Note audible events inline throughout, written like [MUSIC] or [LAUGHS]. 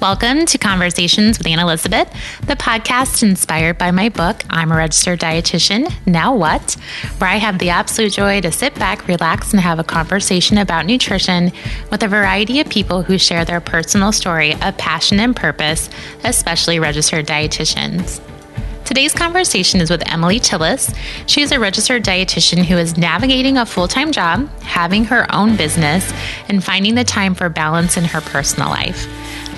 Welcome to Conversations with Anne Elizabeth, the podcast inspired by my book, I'm a Registered Dietitian, Now What? Where I have the absolute joy to sit back, relax, and have a conversation about nutrition with a variety of people who share their personal story of passion and purpose, especially registered dietitians. Today's conversation is with Emily Tillis. She is a registered dietitian who is navigating a full time job, having her own business, and finding the time for balance in her personal life.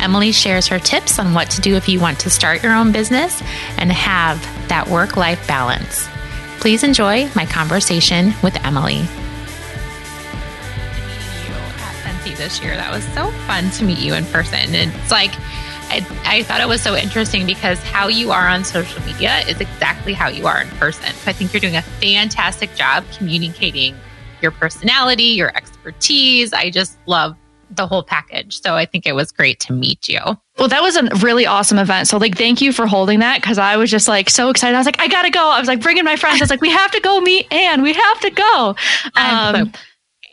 Emily shares her tips on what to do if you want to start your own business and have that work life balance. Please enjoy my conversation with Emily. You at FNCE This year, that was so fun to meet you in person. It's like I, I, thought it was so interesting because how you are on social media is exactly how you are in person. So I think you're doing a fantastic job communicating your personality, your expertise. I just love the whole package. So I think it was great to meet you. Well, that was a really awesome event. So, like, thank you for holding that because I was just like so excited. I was like, I gotta go. I was like bringing my friends. I was like, we have to go meet Anne. We have to go. Um,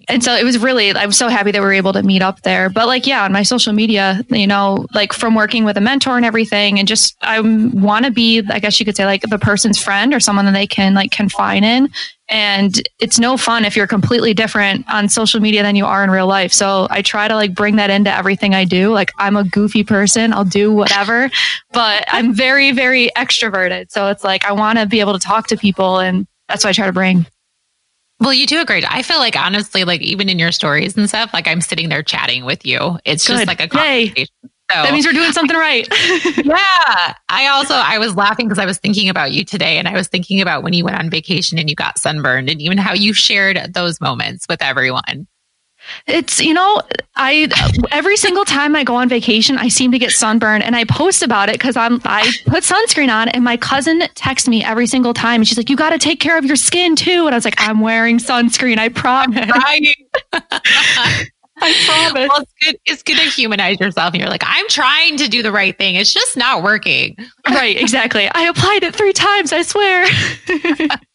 and so it was really i'm so happy that we were able to meet up there. But like yeah on my social media you know like from working with a mentor and everything and just i want to be i guess you could say like the person's friend or someone that they can like confine in. And it's no fun if you're completely different on social media than you are in real life. So i try to like bring that into everything i do. Like i'm a goofy person. I'll do whatever. But i'm very very extroverted. So it's like i want to be able to talk to people and that's what i try to bring well, you do a great. I feel like honestly, like even in your stories and stuff, like I'm sitting there chatting with you. It's Good. just like a conversation. Yay. So, that means we're doing something right. [LAUGHS] [LAUGHS] yeah. I also I was laughing because I was thinking about you today and I was thinking about when you went on vacation and you got sunburned and even how you shared those moments with everyone. It's, you know, I, every single time I go on vacation, I seem to get sunburned and I post about it because I'm, I put sunscreen on and my cousin texts me every single time. And she's like, you got to take care of your skin too. And I was like, I'm wearing sunscreen. I promise. [LAUGHS] [LAUGHS] I promise. Well, it's good. It's good to humanize yourself. And you're like, I'm trying to do the right thing. It's just not working. right. Exactly. I applied it three times. I swear. [LAUGHS]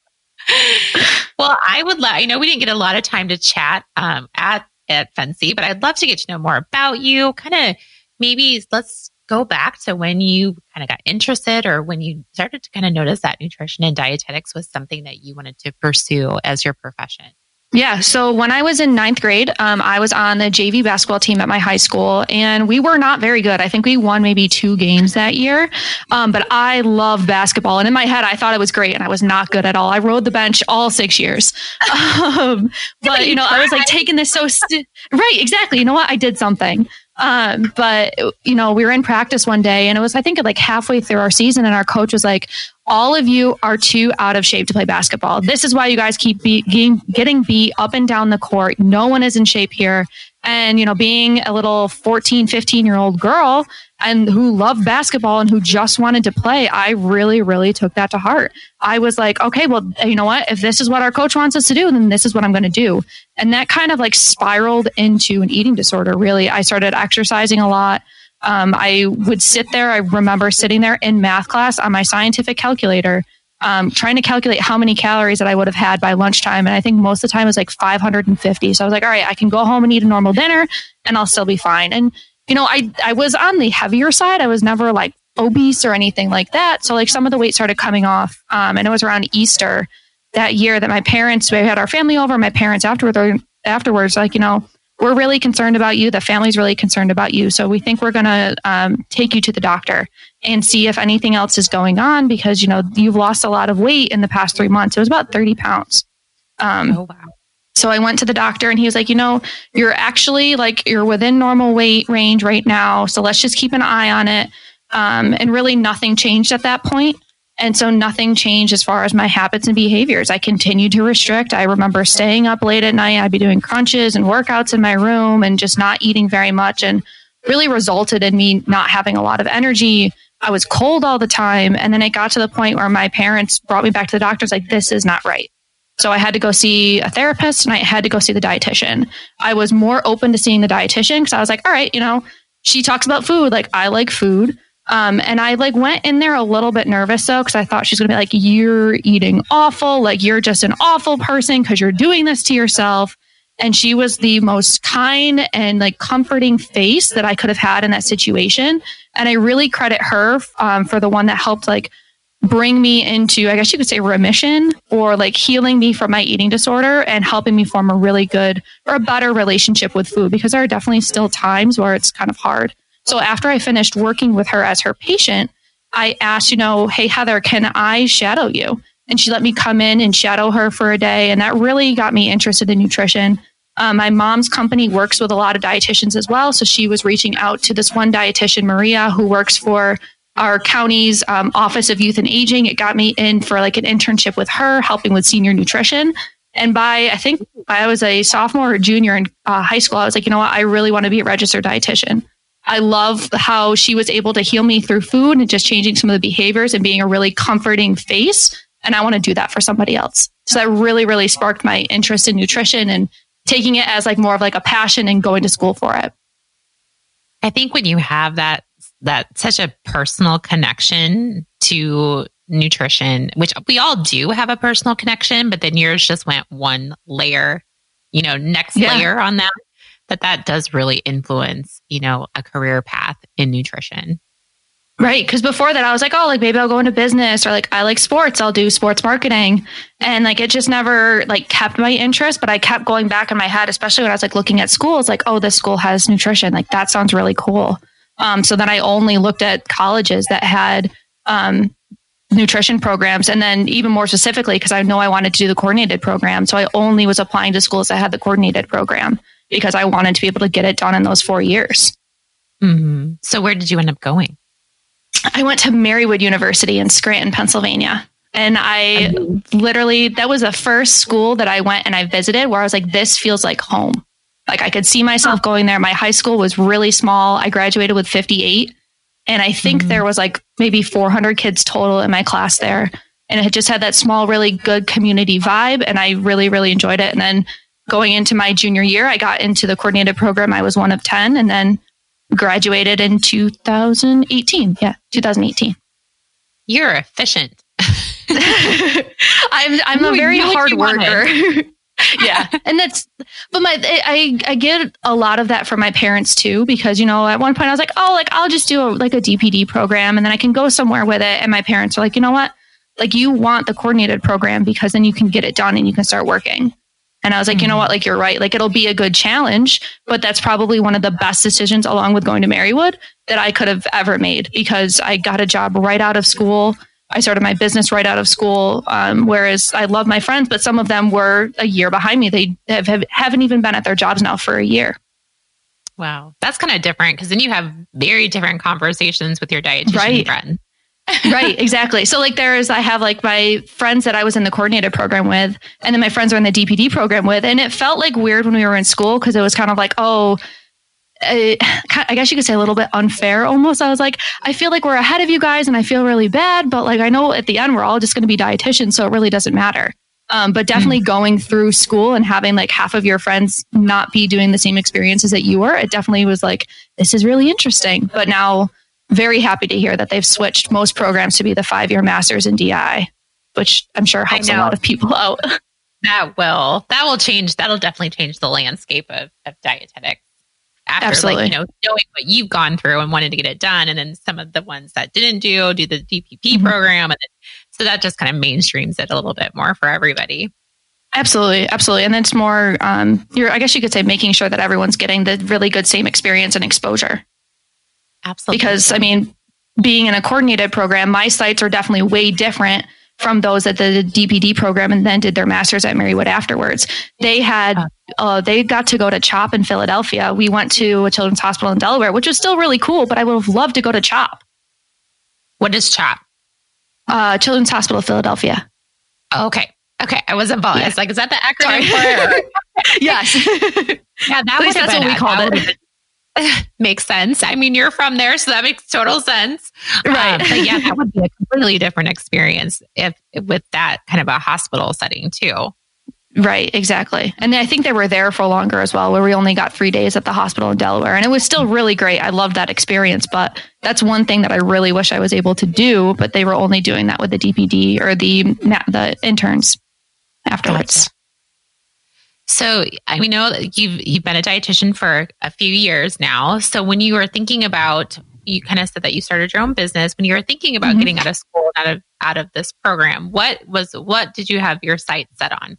well, I would love, I know we didn't get a lot of time to chat um, at, at FNCE, but I'd love to get to know more about you. Kind of maybe let's go back to when you kind of got interested or when you started to kind of notice that nutrition and dietetics was something that you wanted to pursue as your profession. Yeah. So when I was in ninth grade, um, I was on the JV basketball team at my high school, and we were not very good. I think we won maybe two games that year. Um, but I love basketball, and in my head, I thought it was great, and I was not good at all. I rode the bench all six years. [LAUGHS] Um, but you know, I was like taking this so st- right. Exactly. You know what? I did something. Um, but you know, we were in practice one day and it was, I think like halfway through our season and our coach was like, all of you are too out of shape to play basketball. This is why you guys keep be- getting, getting beat up and down the court. No one is in shape here. And, you know, being a little 14, 15 year old girl and who loved basketball and who just wanted to play, I really, really took that to heart. I was like, okay, well, you know what? If this is what our coach wants us to do, then this is what I'm going to do. And that kind of like spiraled into an eating disorder, really. I started exercising a lot. Um, I would sit there. I remember sitting there in math class on my scientific calculator, um, trying to calculate how many calories that I would have had by lunchtime. And I think most of the time it was like 550. So I was like, all right, I can go home and eat a normal dinner and I'll still be fine. And, you know, I, I was on the heavier side. I was never like obese or anything like that. So like some of the weight started coming off. Um, and it was around Easter that year that my parents, we had our family over, my parents afterwards, afterwards, like, you know, we're really concerned about you. The family's really concerned about you. So we think we're going to um, take you to the doctor and see if anything else is going on because, you know, you've lost a lot of weight in the past three months. It was about 30 pounds. Um, oh, wow. So I went to the doctor and he was like, you know, you're actually like, you're within normal weight range right now. So let's just keep an eye on it. Um, and really nothing changed at that point. And so nothing changed as far as my habits and behaviors. I continued to restrict. I remember staying up late at night. I'd be doing crunches and workouts in my room and just not eating very much and really resulted in me not having a lot of energy. I was cold all the time. And then it got to the point where my parents brought me back to the doctors like, this is not right. So I had to go see a therapist and I had to go see the dietitian. I was more open to seeing the dietitian because I was like, all right, you know, she talks about food. Like I like food. Um, and I like went in there a little bit nervous though, because I thought she's gonna be like, "You're eating awful. Like you're just an awful person because you're doing this to yourself." And she was the most kind and like comforting face that I could have had in that situation. And I really credit her um, for the one that helped like bring me into, I guess you could say remission or like healing me from my eating disorder and helping me form a really good or a better relationship with food because there are definitely still times where it's kind of hard. So after I finished working with her as her patient, I asked, you know, hey, Heather, can I shadow you? And she let me come in and shadow her for a day. And that really got me interested in nutrition. Um, my mom's company works with a lot of dietitians as well. So she was reaching out to this one dietitian, Maria, who works for our county's um, Office of Youth and Aging. It got me in for like an internship with her, helping with senior nutrition. And by, I think I was a sophomore or junior in uh, high school, I was like, you know what? I really want to be a registered dietitian. I love how she was able to heal me through food and just changing some of the behaviors and being a really comforting face. And I want to do that for somebody else. So that really, really sparked my interest in nutrition and taking it as like more of like a passion and going to school for it. I think when you have that, that such a personal connection to nutrition, which we all do have a personal connection, but then yours just went one layer, you know, next yeah. layer on that that that does really influence, you know, a career path in nutrition. Right. Cause before that, I was like, oh, like maybe I'll go into business or like I like sports. I'll do sports marketing. And like it just never like kept my interest, but I kept going back in my head, especially when I was like looking at schools, like, oh, this school has nutrition. Like that sounds really cool. Um, so then I only looked at colleges that had um, nutrition programs. And then even more specifically, because I know I wanted to do the coordinated program. So I only was applying to schools that had the coordinated program because I wanted to be able to get it done in those four years. Mm-hmm. So, where did you end up going? I went to Marywood University in Scranton, Pennsylvania. And I literally, that was the first school that I went and I visited where I was like, this feels like home. Like I could see myself going there. My high school was really small. I graduated with 58. And I think mm-hmm. there was like maybe 400 kids total in my class there. And it just had that small, really good community vibe. And I really, really enjoyed it. And then going into my junior year, I got into the coordinated program. I was one of 10 and then graduated in 2018. Yeah, 2018. You're efficient. [LAUGHS] I'm I'm a very hard worker. [LAUGHS] yeah, and that's but my I I get a lot of that from my parents too because you know at one point I was like oh like I'll just do a, like a DPD program and then I can go somewhere with it and my parents are like you know what like you want the coordinated program because then you can get it done and you can start working and I was like, mm-hmm. you know what? Like, you're right. Like, it'll be a good challenge, but that's probably one of the best decisions along with going to Marywood that I could have ever made because I got a job right out of school. I started my business right out of school. Um, whereas I love my friends, but some of them were a year behind me. They have, have, haven't even been at their jobs now for a year. Wow. That's kind of different because then you have very different conversations with your dietitian right. friend [LAUGHS] right, exactly. So like there's I have like my friends that I was in the coordinated program with, and then my friends are in the DPD program with, and it felt like weird when we were in school because it was kind of like oh. I, I guess you could say a little bit unfair almost. I was like, I feel like we're ahead of you guys and I feel really bad, but like I know at the end we're all just going to be dietitians, so it really doesn't matter. Um, but definitely mm. going through school and having like half of your friends not be doing the same experiences that you were, it definitely was like, this is really interesting. But now very happy to hear that they've switched most programs to be the five year masters in DI, which I'm sure helps a lot of people out. [LAUGHS] that will that will change. That'll definitely change the landscape of, of dietetics. After Absolutely. like you know knowing what you've gone through and wanted to get it done, and then some of the ones that didn't do do the DPD mm-hmm. program, and then, so that just kind of mainstreams it a little bit more for everybody. Absolutely, absolutely, and it's more. Um, you're, I guess you could say, making sure that everyone's getting the really good same experience and exposure. Absolutely. Because I mean, being in a coordinated program, my sites are definitely way different from those at the DPD program and then did their masters at Marywood afterwards. They had uh, they got to go to CHOP in Philadelphia. We went to a children's hospital in Delaware, which was still really cool, but I would have loved to go to CHOP. What is CHOP? Uh, children's Hospital of Philadelphia. Oh, okay. Okay. I wasn't following. Yeah. It's like, is that the acronym for [LAUGHS] yes. [LAUGHS] yeah, that was that's what we called it. [LAUGHS] makes sense. I mean, you're from there, so that makes total sense. Right. Um, but yeah, that would [LAUGHS] be a completely different experience if with that kind of a hospital setting too. Right, exactly. And I think they were there for longer as well, where we only got three days at the hospital in Delaware. And it was still really great. I loved that experience. But that's one thing that I really wish I was able to do. But they were only doing that with the DPD or the the interns afterwards. Gotcha. So we know you've you've been a dietitian for a few years now. So when you were thinking about you kind of said that you started your own business when you were thinking about mm-hmm. getting out of school out of out of this program what was what did you have your sight set on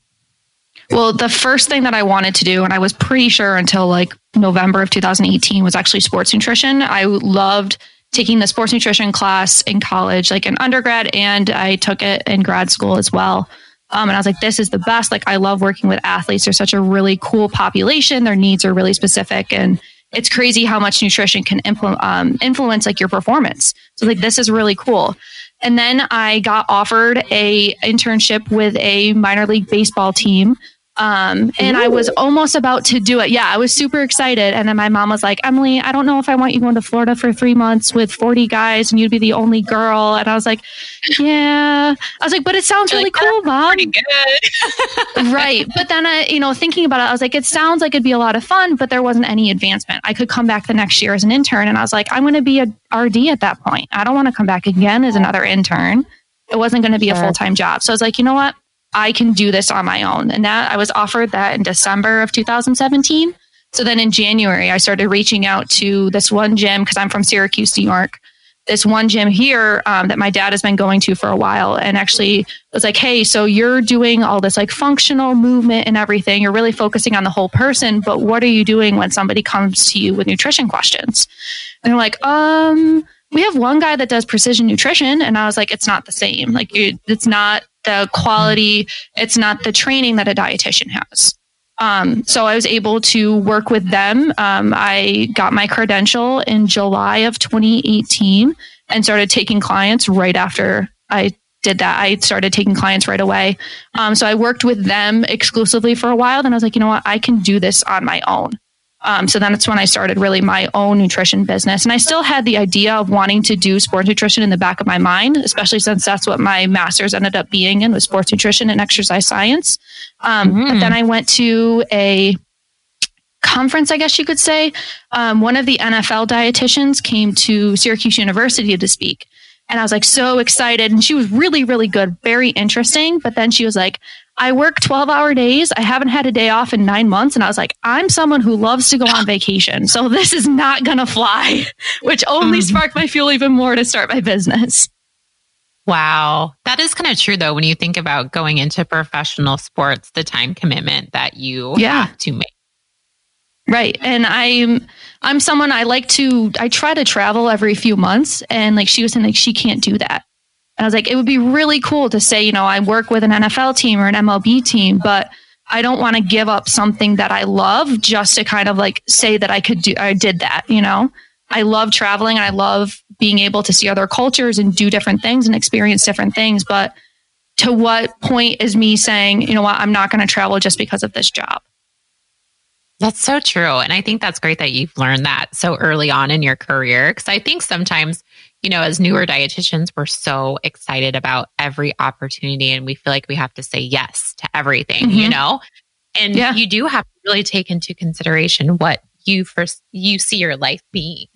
well the first thing that i wanted to do and i was pretty sure until like november of 2018 was actually sports nutrition i loved taking the sports nutrition class in college like in undergrad and i took it in grad school as well um, and I was like, this is the best. Like, I love working with athletes. They're such a really cool population. Their needs are really specific. And it's crazy how much nutrition can impl- um, influence like your performance. So like this is really cool. And then I got offered a internship with a minor league baseball team um, and Ooh. I was almost about to do it. Yeah, I was super excited. And then my mom was like, Emily, I don't know if I want you going to Florida for three months with 40 guys and you'd be the only girl. And I was like, [LAUGHS] yeah. I was like, but it sounds really like, cool, mom. [LAUGHS] [LAUGHS] right. But then I, you know, thinking about it, I was like, it sounds like it'd be a lot of fun, but there wasn't any advancement. I could come back the next year as an intern. And I was like, I'm going to be a RD at that point. I don't want to come back again as another intern. It wasn't going to be sure. a full time job. So I was like, you know what? I can do this on my own. And that I was offered that in December of 2017. So then in January, I started reaching out to this one gym because I'm from Syracuse, New York. This one gym here um, that my dad has been going to for a while, and actually was like, "Hey, so you're doing all this like functional movement and everything. You're really focusing on the whole person, but what are you doing when somebody comes to you with nutrition questions?" And they're like, "Um, we have one guy that does precision nutrition," and I was like, "It's not the same. Like, it's not the quality, it's not the training that a dietitian has. Um, so I was able to work with them. Um, I got my credential in July of 2018 and started taking clients right after I did that. I started taking clients right away. Um, so I worked with them exclusively for a while. Then I was like, you know what? I can do this on my own. Um, so then that's when I started really my own nutrition business. And I still had the idea of wanting to do sports nutrition in the back of my mind, especially since that's what my master's ended up being in was sports nutrition and exercise science. Um, mm-hmm. But then I went to a conference, I guess you could say. Um, one of the NFL dietitians came to Syracuse University to speak. And I was like so excited. And she was really, really good, very interesting. But then she was like, I work 12 hour days. I haven't had a day off in nine months. And I was like, I'm someone who loves to go on [LAUGHS] vacation. So this is not going to fly, [LAUGHS] which only mm-hmm. sparked my fuel even more to start my business. Wow. That is kind of true though, when you think about going into professional sports, the time commitment that you yeah. have to make. Right. And I'm I'm someone I like to I try to travel every few months and like she was saying like she can't do that. And I was like, it would be really cool to say, you know, I work with an NFL team or an MLB team, but I don't want to give up something that I love just to kind of like say that I could do, I did that, you know? I love traveling and I love being able to see other cultures and do different things and experience different things. But to what point is me saying, you know what, I'm not going to travel just because of this job? That's so true. And I think that's great that you've learned that so early on in your career. Cause I think sometimes you know, as newer dietitians, we're so excited about every opportunity and we feel like we have to say yes to everything, mm-hmm. you know? And yeah. you do have to really take into consideration what you first you see your life being.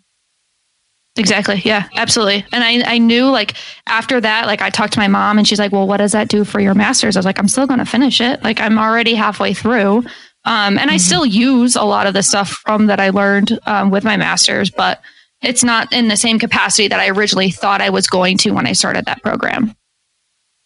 Exactly. Yeah, absolutely. And I, I knew like after that, like I talked to my mom and she's like, well, what does that do for your master's? I was like, I'm still going to finish it. Like I'm already halfway through. Um, and mm-hmm. I still use a lot of the stuff from that I learned um, with my master's, but it's not in the same capacity that I originally thought I was going to when I started that program.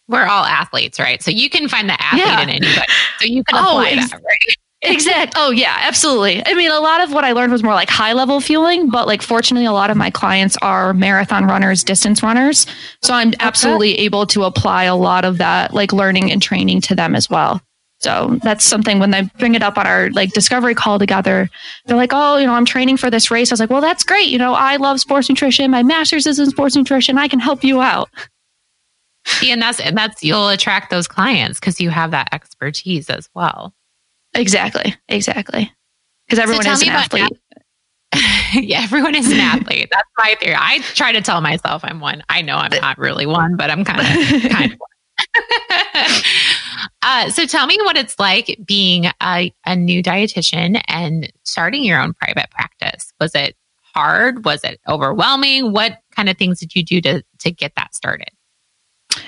We're all athletes, right? So you can find the athlete yeah. in anybody. So you can [LAUGHS] oh, apply ex- that, right? exact. Oh yeah, absolutely. I mean, a lot of what I learned was more like high level fueling, but like fortunately, a lot of my clients are marathon runners, distance runners. So I'm absolutely able to apply a lot of that like learning and training to them as well. So that's something when they bring it up on our like discovery call together, they're like, oh, you know, I'm training for this race. I was like, well, that's great. You know, I love sports nutrition. My master's is in sports nutrition. I can help you out. Yeah, and that's and that's you'll attract those clients because you have that expertise as well. Exactly. Exactly. Because everyone so is an athlete. [LAUGHS] yeah, everyone is an athlete. That's my theory. I try to tell myself I'm one. I know I'm not really one, but I'm kind of kind of uh, so tell me what it's like being a, a new dietitian and starting your own private practice. Was it hard? Was it overwhelming? What kind of things did you do to to get that started?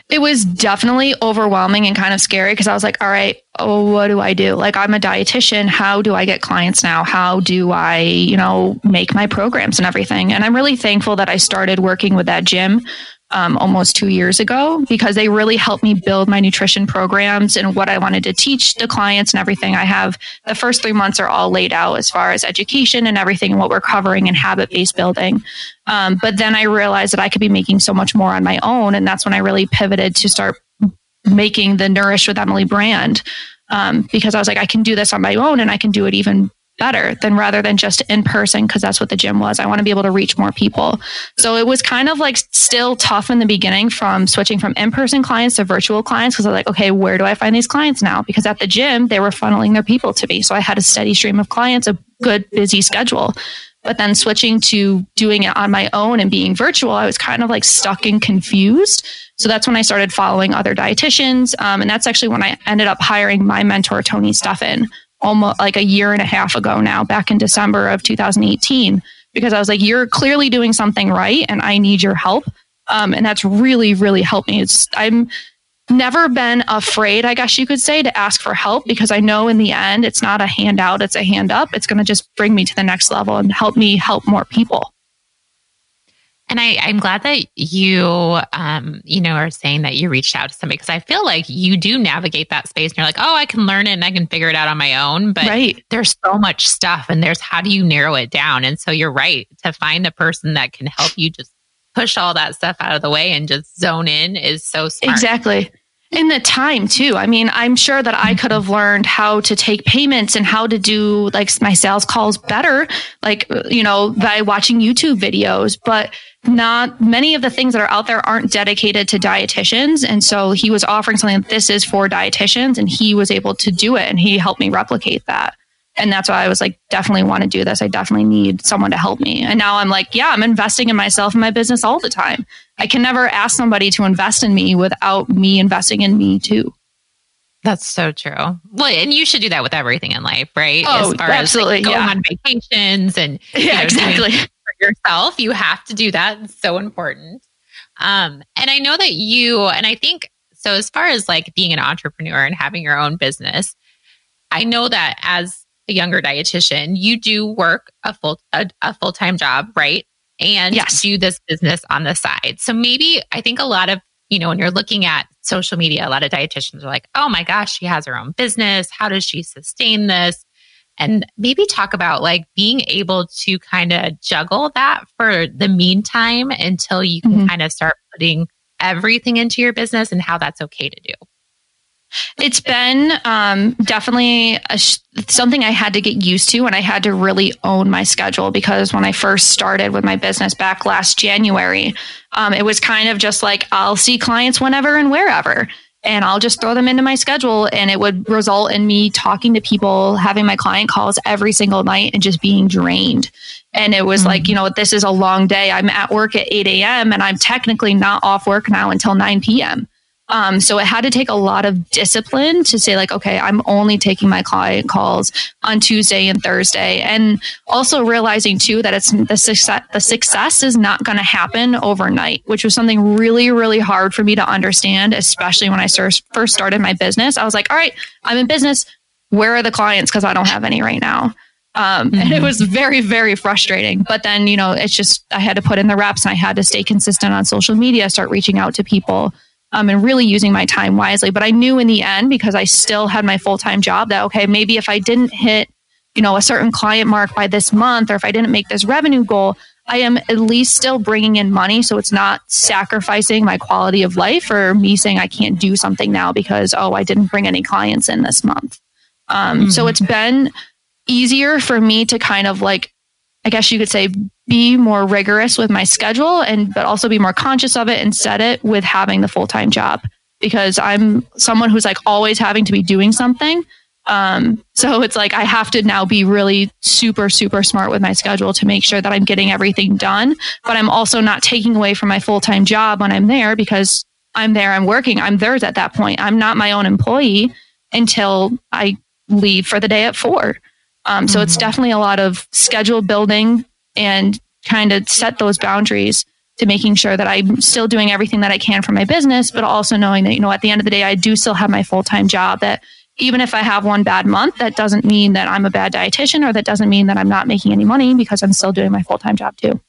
It was definitely overwhelming and kind of scary because I was like, all right, oh, what do I do? Like, I'm a dietitian. How do I get clients now? How do I, you know, make my programs and everything? And I'm really thankful that I started working with that gym um, almost two years ago because they really helped me build my nutrition programs and what I wanted to teach the clients and everything. I have the first three months are all laid out as far as education and everything and what we're covering and habit based building. Um, but then I realized that I could be making so much more on my own. And that's when I really pivoted to start making the Nourish with Emily brand. Um, because I was like, I can do this on my own and I can do it even better than rather than just in person because that's what the gym was. I want to be able to reach more people. So it was kind of like still tough in the beginning from switching from in person clients to virtual clients because I'm like, okay, where do I find these clients now? Because at the gym, they were funneling their people to me. So I had a steady stream of clients, a good, busy schedule. But then switching to doing it on my own and being virtual, I was kind of like stuck and confused. So that's when I started following other dietitians. Um, and that's actually when I ended up hiring my mentor, Tony Steffen, almost like a year and a half ago now, back in December of 2018, because I was like, you're clearly doing something right and I need your help. Um, and that's really, really helped me. It's, I'm never been afraid, I guess you could say, to ask for help because I know in the end, it's not a handout, it's a hand up. It's going to just bring me to the next level and help me help more people. And I, I'm glad that you, um, you know, are saying that you reached out to somebody because I feel like you do navigate that space and you're like, oh, I can learn it and I can figure it out on my own. But right. there's so much stuff and there's how do you narrow it down? And so you're right to find a person that can help you just push all that stuff out of the way and just zone in is so smart. Exactly in the time too. I mean, I'm sure that I could have learned how to take payments and how to do like my sales calls better, like, you know, by watching YouTube videos, but not many of the things that are out there aren't dedicated to dietitians. And so he was offering something that this is for dietitians and he was able to do it and he helped me replicate that. And that's why I was like, definitely want to do this. I definitely need someone to help me. And now I'm like, yeah, I'm investing in myself and my business all the time. I can never ask somebody to invest in me without me investing in me too. That's so true. Well, and you should do that with everything in life, right? Oh, as far absolutely. As like going yeah. on vacations and [LAUGHS] yeah, know, exactly for yourself. You have to do that. It's so important. Um, and I know that you, and I think so, as far as like being an entrepreneur and having your own business, I know that as a younger dietitian, you do work a full a, a full time job, right? And yes. do this business on the side. So maybe I think a lot of you know when you're looking at social media, a lot of dietitians are like, "Oh my gosh, she has her own business. How does she sustain this?" and maybe talk about like being able to kind of juggle that for the meantime until you can mm-hmm. kind of start putting everything into your business and how that's okay to do. It's been um, definitely sh- something I had to get used to, and I had to really own my schedule because when I first started with my business back last January, um, it was kind of just like I'll see clients whenever and wherever and I'll just throw them into my schedule and it would result in me talking to people, having my client calls every single night and just being drained. And it was mm-hmm. like, you know, this is a long day. I'm at work at 8 a.m. and I'm technically not off work now until 9 p.m. Um, so it had to take a lot of discipline to say, like, okay, I'm only taking my client calls on Tuesday and Thursday. And also realizing too that it's the success, the success is not going to happen overnight, which was something really, really hard for me to understand, especially when I first started my business. I was like, all right, I'm in business. Where are the clients? Because I don't have any right now. Um, mm-hmm. And it mm-hmm. was very, very frustrating. But then, you know, it's just, I had to put in the reps and I had to stay consistent on social media, start reaching out to people um, and really using my time wisely. But I knew in the end, because I still had my full time job, that okay, maybe if I didn't hit, you know, a certain client mark by this month, or if I didn't make this revenue goal, I am at least still bringing in money. So it's not sacrificing my quality of life or me saying I can't do something now because, oh, I didn't bring any clients in this month. Um, mm-hmm. So it's been easier for me to kind of like, I guess you could say, be more rigorous with my schedule and but also be more conscious of it and set it with having the full-time job because I'm someone who's like always having to be doing something. Um, so it's like I have to now be really super, super smart with my schedule to make sure that I'm getting everything done. But I'm also not taking away from my full time job when I'm there because I'm there, I'm working, I'm theirs at that point. I'm not my own employee until I leave for the day at four. Um, so mm-hmm. it's definitely a lot of schedule building and kind of set those boundaries to making sure that I'm still doing everything that I can for my business, but also knowing that, you know, at the end of the day, I do still have my full time job that even if I have one bad month, that doesn't mean that I'm a bad dietitian or that doesn't mean that I'm not making any money because I'm still doing my full time job too.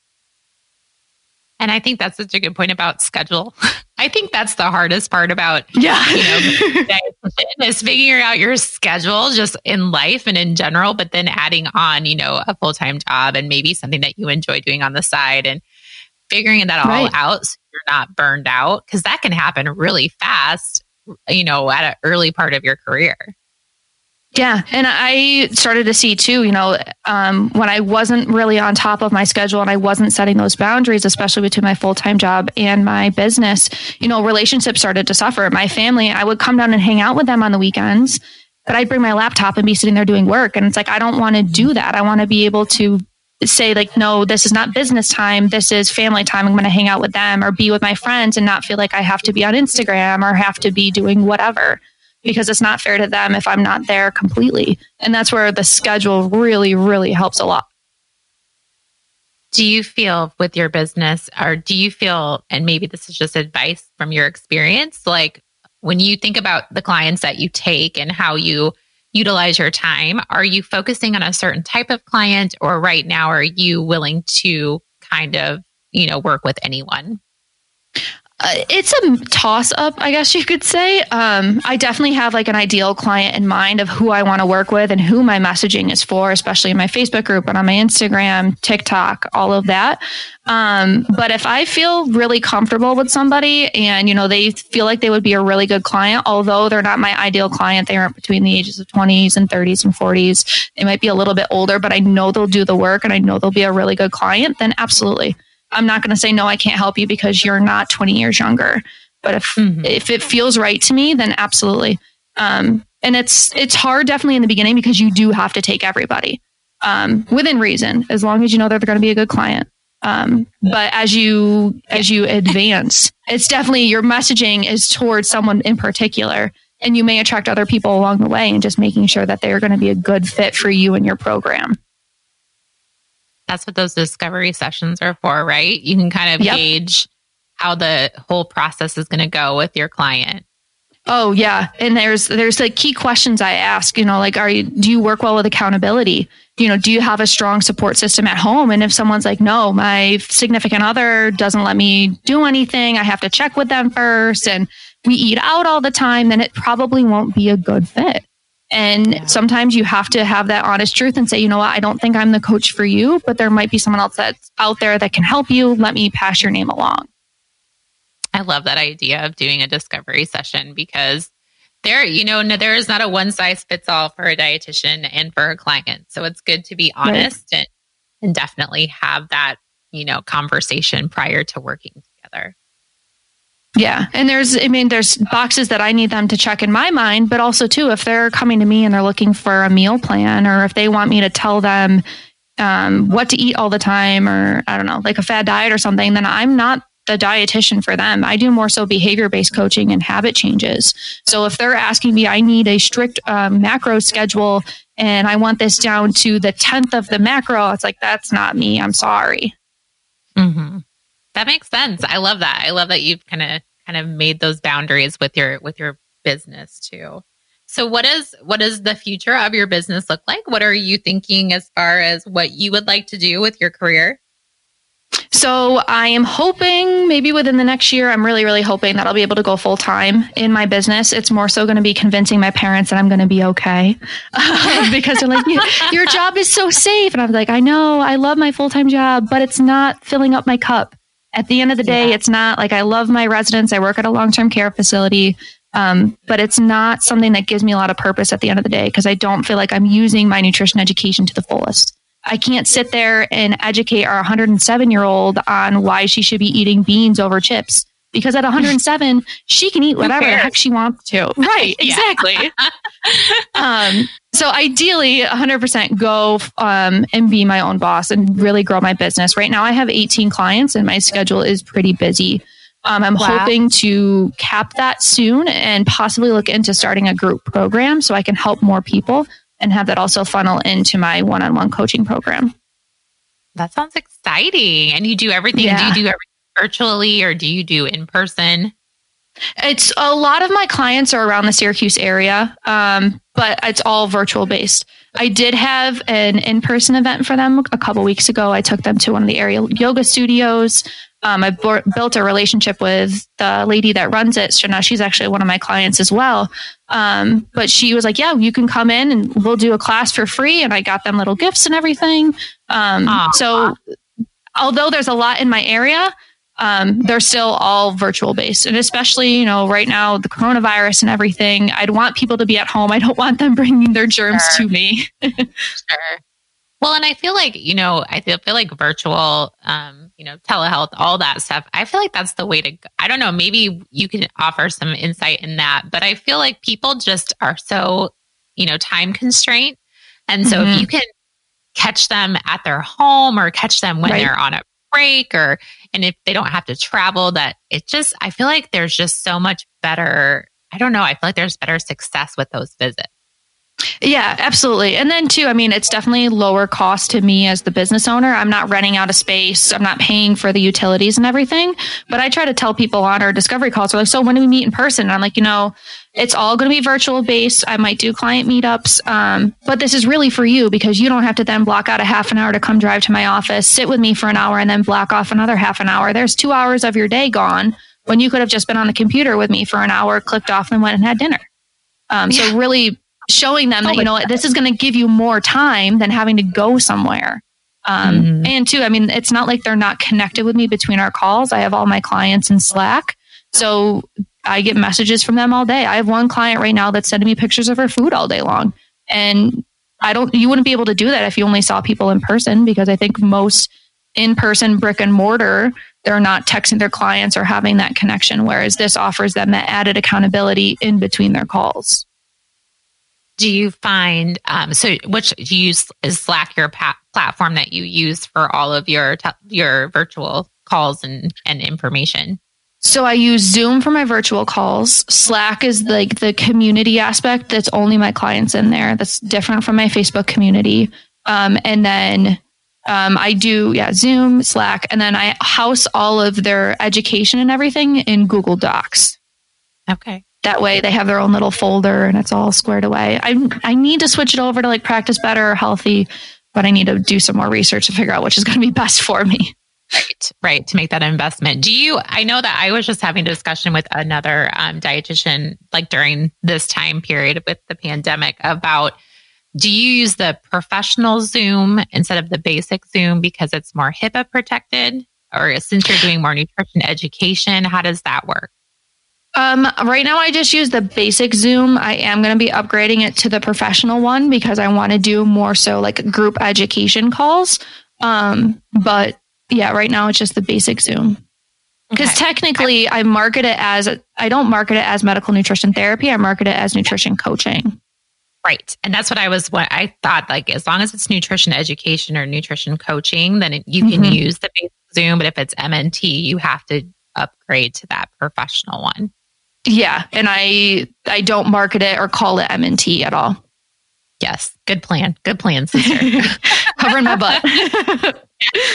And I think that's such a good point about schedule. [LAUGHS] I think that's the hardest part about yeah, you know, [LAUGHS] is figuring out your schedule just in life and in general, but then adding on, you know, a full time job and maybe something that you enjoy doing on the side and figuring that all right. out so you're not burned out because that can happen really fast, you know, at an early part of your career. Yeah. And I started to see too, you know, um, when I wasn't really on top of my schedule and I wasn't setting those boundaries, especially between my full time job and my business, you know, relationships started to suffer. My family, I would come down and hang out with them on the weekends, but I'd bring my laptop and be sitting there doing work. And it's like, I don't want to do that. I want to be able to say like no this is not business time this is family time i'm going to hang out with them or be with my friends and not feel like i have to be on instagram or have to be doing whatever because it's not fair to them if i'm not there completely and that's where the schedule really really helps a lot do you feel with your business or do you feel and maybe this is just advice from your experience like when you think about the clients that you take and how you utilize your time? Are you focusing on a certain type of client or right now are you willing to kind of, you know, work with anyone? Uh, it's a toss up, I guess you could say. Um, I definitely have like an ideal client in mind of who I want to work with and who my messaging is for, especially in my Facebook group and on my Instagram, TikTok, all of that. Um, but if I feel really comfortable with somebody and, you know, they feel like they would be a really good client, although they're not my ideal client, they aren't between the ages of 20s and 30s and 40s. They might be a little bit older, but I know they'll do the work and I know they'll be a really good client, then absolutely. I'm not going to say no, I can't help you because you're not 20 years younger. But if mm-hmm. if it feels right to me, then absolutely. Um, and it's it's hard definitely in the beginning because you do have to take everybody um, within reason, as long as you know that they're going to be a good client. Um, but as you as you advance, it's definitely your messaging is towards someone in particular, and you may attract other people along the way, and just making sure that they are going to be a good fit for you and your program that's what those discovery sessions are for, right? You can kind of yep. gauge how the whole process is going to go with your client. Oh yeah, and there's there's like key questions I ask. You know, like, are you do you work well with accountability? You know, do you have a strong support system at home? And if someone's like, no, my significant other doesn't let me do anything, I have to check with them first, and we eat out all the time, then it probably won't be a good fit. And sometimes you have to have that honest truth and say, you know what, I don't think I'm the coach for you, but there might be someone else that's out there that can help you. Let me pass your name along. I love that idea of doing a discovery session because there, you know, there is not a one size fits all for a dietitian and for a client. So it's good to be honest right. and, and definitely have that, you know, conversation prior to working together. Yeah. And there's, I mean, there's boxes that I need them to check in my mind, but also, too, if they're coming to me and they're looking for a meal plan or if they want me to tell them um, what to eat all the time or I don't know, like a fad diet or something, then I'm not the dietitian for them. I do more so behavior based coaching and habit changes. So if they're asking me, I need a strict um, macro schedule and I want this down to the 10th of the macro, it's like, that's not me. I'm sorry. Mm-hmm. That makes sense. I love that. I love that you've kind of kind of made those boundaries with your with your business too. So what is what does the future of your business look like? What are you thinking as far as what you would like to do with your career? So I am hoping maybe within the next year, I'm really, really hoping that I'll be able to go full time in my business. It's more so going to be convincing my parents that I'm going to be okay [LAUGHS] um, because they're like, your job is so safe. And I'm like, I know, I love my full time job, but it's not filling up my cup at the end of the day, yeah. it's not like I love my residents. I work at a long term care facility. Um, but it's not something that gives me a lot of purpose at the end of the day because I don't feel like I'm using my nutrition education to the fullest. I can't sit there and educate our 107 year old on why she should be eating beans over chips because at 107 she can eat whatever the heck she wants to. Right, exactly. [LAUGHS] um, so ideally 100% go um, and be my own boss and really grow my business right now i have 18 clients and my schedule is pretty busy um, i'm wow. hoping to cap that soon and possibly look into starting a group program so i can help more people and have that also funnel into my one-on-one coaching program that sounds exciting and you do everything yeah. do you do everything virtually or do you do in person? It's a lot of my clients are around the Syracuse area, um, but it's all virtual based. I did have an in person event for them a couple weeks ago. I took them to one of the area yoga studios. Um, I b- built a relationship with the lady that runs it. So now she's actually one of my clients as well. Um, but she was like, "Yeah, you can come in and we'll do a class for free." And I got them little gifts and everything. Um, so although there's a lot in my area, um, they're still all virtual based. And especially, you know, right now, the coronavirus and everything, I'd want people to be at home. I don't want them [LAUGHS] bringing their germs sure. to me. sure. Well, and I feel like, you know, I feel, feel like virtual, um, you know, telehealth, all that stuff. I feel like that's the way to go. I don't know. Maybe you can offer some insight in that, but I feel like people just are so, you know, time constrained. And so mm-hmm. if you can catch them at their home or catch them when right. they're on a break or and if they don't have to travel that it just i feel like there's just so much better i don't know i feel like there's better success with those visits yeah, absolutely. And then too, I mean, it's definitely lower cost to me as the business owner. I'm not renting out a space. I'm not paying for the utilities and everything. But I try to tell people on our discovery calls, they're like, so when do we meet in person? And I'm like, you know, it's all going to be virtual based. I might do client meetups. Um, but this is really for you because you don't have to then block out a half an hour to come drive to my office, sit with me for an hour and then block off another half an hour. There's two hours of your day gone when you could have just been on the computer with me for an hour, clicked off and went and had dinner. Um, so yeah. really showing them that, you know what, this is going to give you more time than having to go somewhere. Um, mm-hmm. And two, I mean, it's not like they're not connected with me between our calls. I have all my clients in Slack. So I get messages from them all day. I have one client right now that's sending me pictures of her food all day long. And I don't, you wouldn't be able to do that if you only saw people in person because I think most in person brick and mortar, they're not texting their clients or having that connection. Whereas this offers them that added accountability in between their calls do you find um, so which do you use is slack your pa- platform that you use for all of your te- your virtual calls and and information? So i use zoom for my virtual calls. Slack is like the community aspect that's only my clients in there. That's different from my facebook community. Um, and then um, i do yeah zoom slack and then i house all of their education and everything in google docs. Okay that way they have their own little folder and it's all squared away. I I need to switch it over to like practice better or Healthie, but I need to do some more research to figure out which is going to be [LAUGHS] best for me. Right, right. To make that investment. Do you, I know that I was just having a discussion with another um, dietitian like during this time period with the pandemic about do you use the professional Zoom instead of the basic Zoom because it's more HIPAA protected? Or since you're doing more nutrition education, how does that work? Um, right now I just use the basic Zoom. I am going to be upgrading it to the professional one because I want to do more so like group education calls. Um, but yeah, right now it's just the basic Zoom. Because okay. technically, I market it as I don't market it as medical nutrition therapy. I market it as nutrition coaching. Right, and that's what I was. What I thought, like as long as it's nutrition education or nutrition coaching, then it, you can mm-hmm. use the basic Zoom. But if it's MNT, you have to upgrade to that professional one. Yeah, and I I don't market it or call it MNT at all. Yes, good plan. Good plan, sister. [LAUGHS] Covering my butt. [LAUGHS]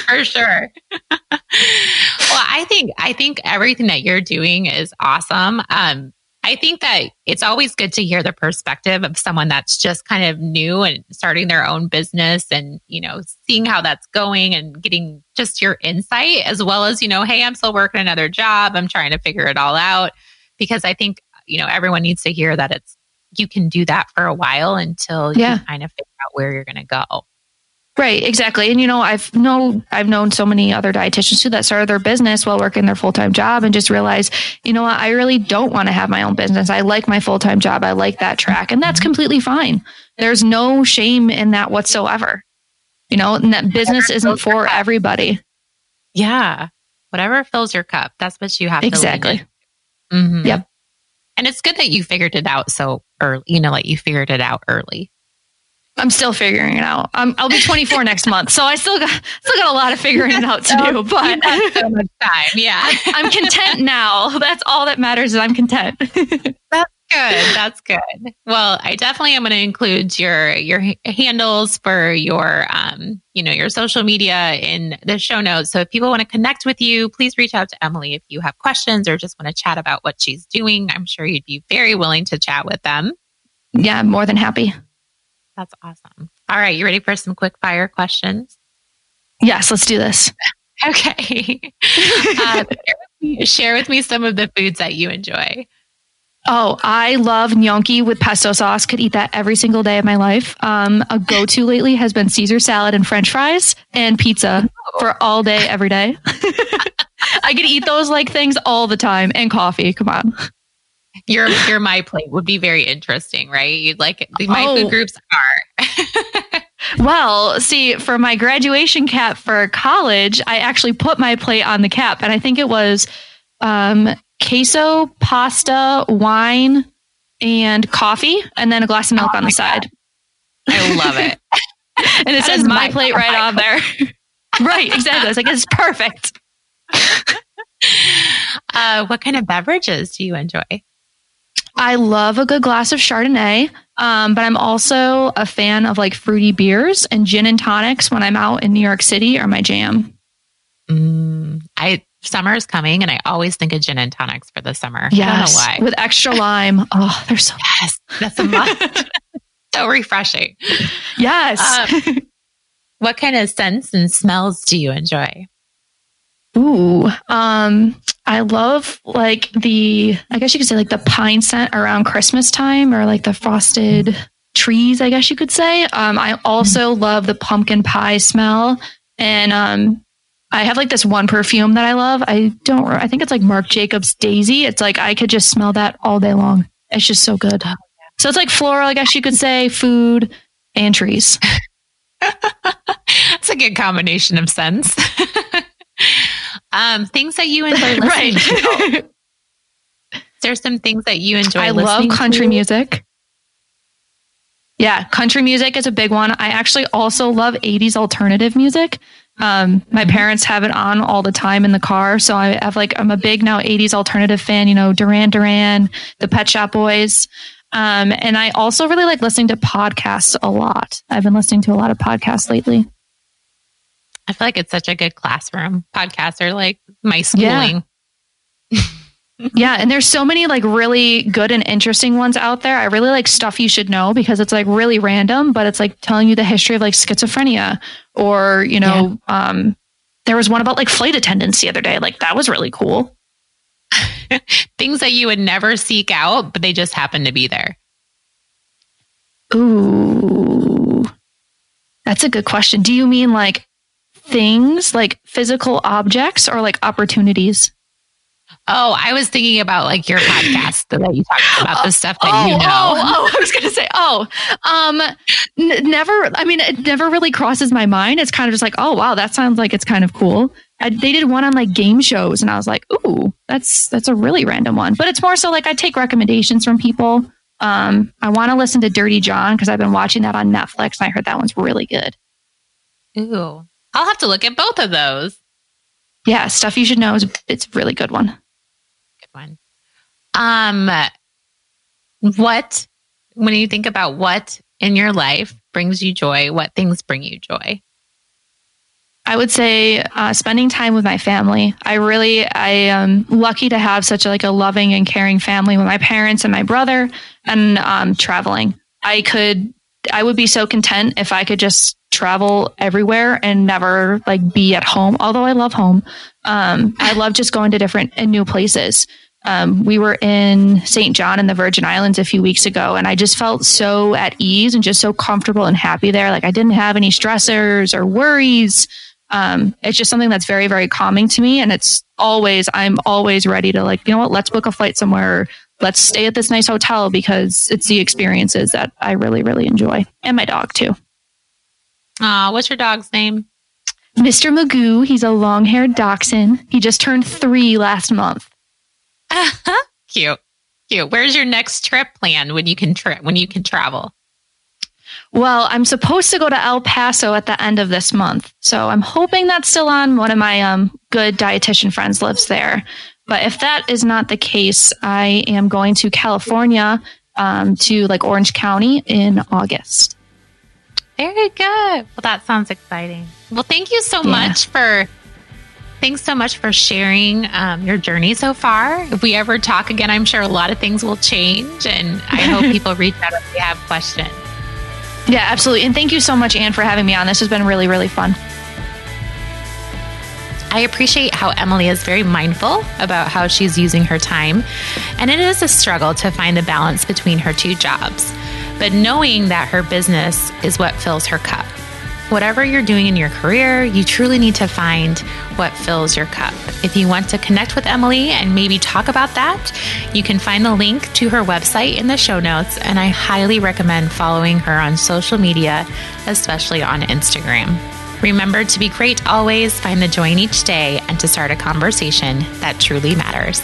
For sure. well, I think I think everything that you're doing is awesome. Um, I think that it's always good to hear the perspective of someone that's just kind of new and starting their own business and, you know, seeing how that's going and getting just your insight as well as, you know, hey, I'm still working another job. I'm trying to figure it all out because I think, you know, everyone needs to hear that it's, you can do that for a while until yeah. you kind of figure out where you're going to go. Right, exactly. And you know, I've know I've known so many other dietitians too that started their business while working their full-time job and just realized, you know what, I really don't want to have my own business. I like my full-time job. I like that track. And that's completely fine. There's no shame in that whatsoever. You know, and that business isn't for everybody. Yeah. Whatever fills your cup, that's what you have exactly. to Mm-hmm. Yep. And it's good that you figured it out so early, you know, like you figured it out early. I'm still figuring it out. i will be 24 [LAUGHS] next month, so I still got still got a lot of figuring it out to [LAUGHS] so, do. But so much time, yeah. [LAUGHS] I'm content now. That's all that matters. Is I'm content. That's good. That's good. Well, I definitely am going to include your your handles for your um, you know, your social media in the show notes. So if people want to connect with you, please reach out to Emily if you have questions or just want to chat about what she's doing. I'm sure you'd be very willing to chat with them. Yeah, more than happy. That's awesome. All right, you ready for some quick fire questions? Yes, let's do this. [LAUGHS] Okay. [LAUGHS] uh, share with me some of the foods that you enjoy. Oh, I love gnocchi with pesto sauce. Could eat that every single day of my life. Um, a go to lately has been Caesar salad and French fries and pizza oh. for all day, every day. [LAUGHS] I could eat those like things all the time and coffee. Come on. Your your my plate would be very interesting, right? You'd like my oh. food groups are. [LAUGHS] well, see, for my graduation cap for college, I actually put my plate on the cap, and I think it was um, queso, pasta, wine, and coffee, and then a glass of milk oh on the side. God. I love it. [LAUGHS] and it says my, my plate right on there. [LAUGHS] right, exactly. It's like it's perfect. [LAUGHS] Uh, what kind of beverages do you enjoy? I love a good glass of Chardonnay, um, but I'm also a fan of like fruity beers and gin and tonics when I'm out in New York City are my jam. Mm, I summer is coming and I always think of gin and tonics for the summer. Yes, why. With extra lime. Oh, they're so yes, that's a must. [LAUGHS] so refreshing. Yes. Um, what kind of scents and smells do you enjoy? Ooh, um, I love like the, I guess you could say like the pine scent around Christmas time or like the frosted trees, I guess you could say. Um, I also love the pumpkin pie smell and um, I have like this one perfume that I love. I don't, I think it's like Marc Jacobs Daisy. It's like I could just smell that all day long. It's just so good. So it's like floral, I guess you could say, food and trees. [LAUGHS] That's a good combination of scents. [LAUGHS] um, things that you enjoy [LAUGHS] listening right. to. There's some things that you enjoy. I love country to? music. Yeah, country music is a big one. I actually also love 80s alternative music. Um, my parents have it on all the time in the car. So I have like, I'm a big now 80s alternative fan, you know, Duran Duran, the Pet Shop Boys. Um, and I also really like listening to podcasts a lot. I've been listening to a lot of podcasts lately. I feel like it's such a good classroom. Podcasts are like my schooling. Yeah. [LAUGHS] yeah, and there's so many like really good and interesting ones out there. I really like stuff you should know because it's like really random, but it's like telling you the history of like schizophrenia or, you know, yeah. um there was one about like flight attendants the other day. Like that was really cool. [LAUGHS] Things that you would never seek out, but they just happen to be there. Ooh. That's a good question. Do you mean like things, like physical objects or like opportunities? Oh, I was thinking about like your podcast that you talked about the stuff that oh, you know. Oh, oh, I was going to say, oh, um, n- never. I mean, it never really crosses my mind. It's kind of just like, oh, wow, that sounds like it's kind of cool. I, they did one on like game shows, and I was like, ooh, that's that's a really random one. But it's more so like I take recommendations from people. Um, I want to listen to Dirty John because I've been watching that on Netflix, and I heard that one's really good. Ooh, I'll have to look at both of those. Yeah, stuff you should know is it's a really good one one. Um, what, when you think about what in your life brings you joy, what things bring you joy? I would say uh, spending time with my family. I really, I am lucky to have such a, like a loving and caring family with my parents and my brother, and um, traveling. I could, I would be so content if I could just travel everywhere and never like be at home. Although I love home, um, I love just going to different and new places. Um, we were in St. John in the Virgin Islands a few weeks ago, and I just felt so at ease and just so comfortable and happy there. Like I didn't have any stressors or worries. Um, it's just something that's very, very calming to me. And it's always, I'm always ready to like, you know what, let's book a flight somewhere. Let's stay at this nice hotel because it's the experiences that I really, really enjoy. And my dog too. Uh, what's your dog's name? Mr. Magoo. He's a long haired dachshund. He just turned three last month. Cute. Cute. Where's your next trip planned when you can trip when you can travel? Well, I'm supposed to go to El Paso at the end of this month. So I'm hoping that's still on. One of my um, good dietitian friends lives there. But if that is not the case, I am going to California um, to like Orange County in August. Very good. Well, that sounds exciting. Well, thank you so yeah. much for thanks so much for sharing um, your journey so far. If we ever talk again, I'm sure a lot of things will change, and I hope [LAUGHS] people reach out if they have questions. Yeah, absolutely. And thank you so much, Anne, for having me on. This has been really, really fun. I appreciate how Emily is very mindful about how she's using her time, and it is a struggle to find the balance between her two jobs. But knowing that her business is what fills her cup. Whatever you're doing in your career, you truly need to find what fills your cup. If you want to connect with Emily and maybe talk about that, you can find the link to her website in the show notes, and I highly recommend following her on social media, especially on Instagram. Remember to be great always, find the joy in each day, and to start a conversation that truly matters.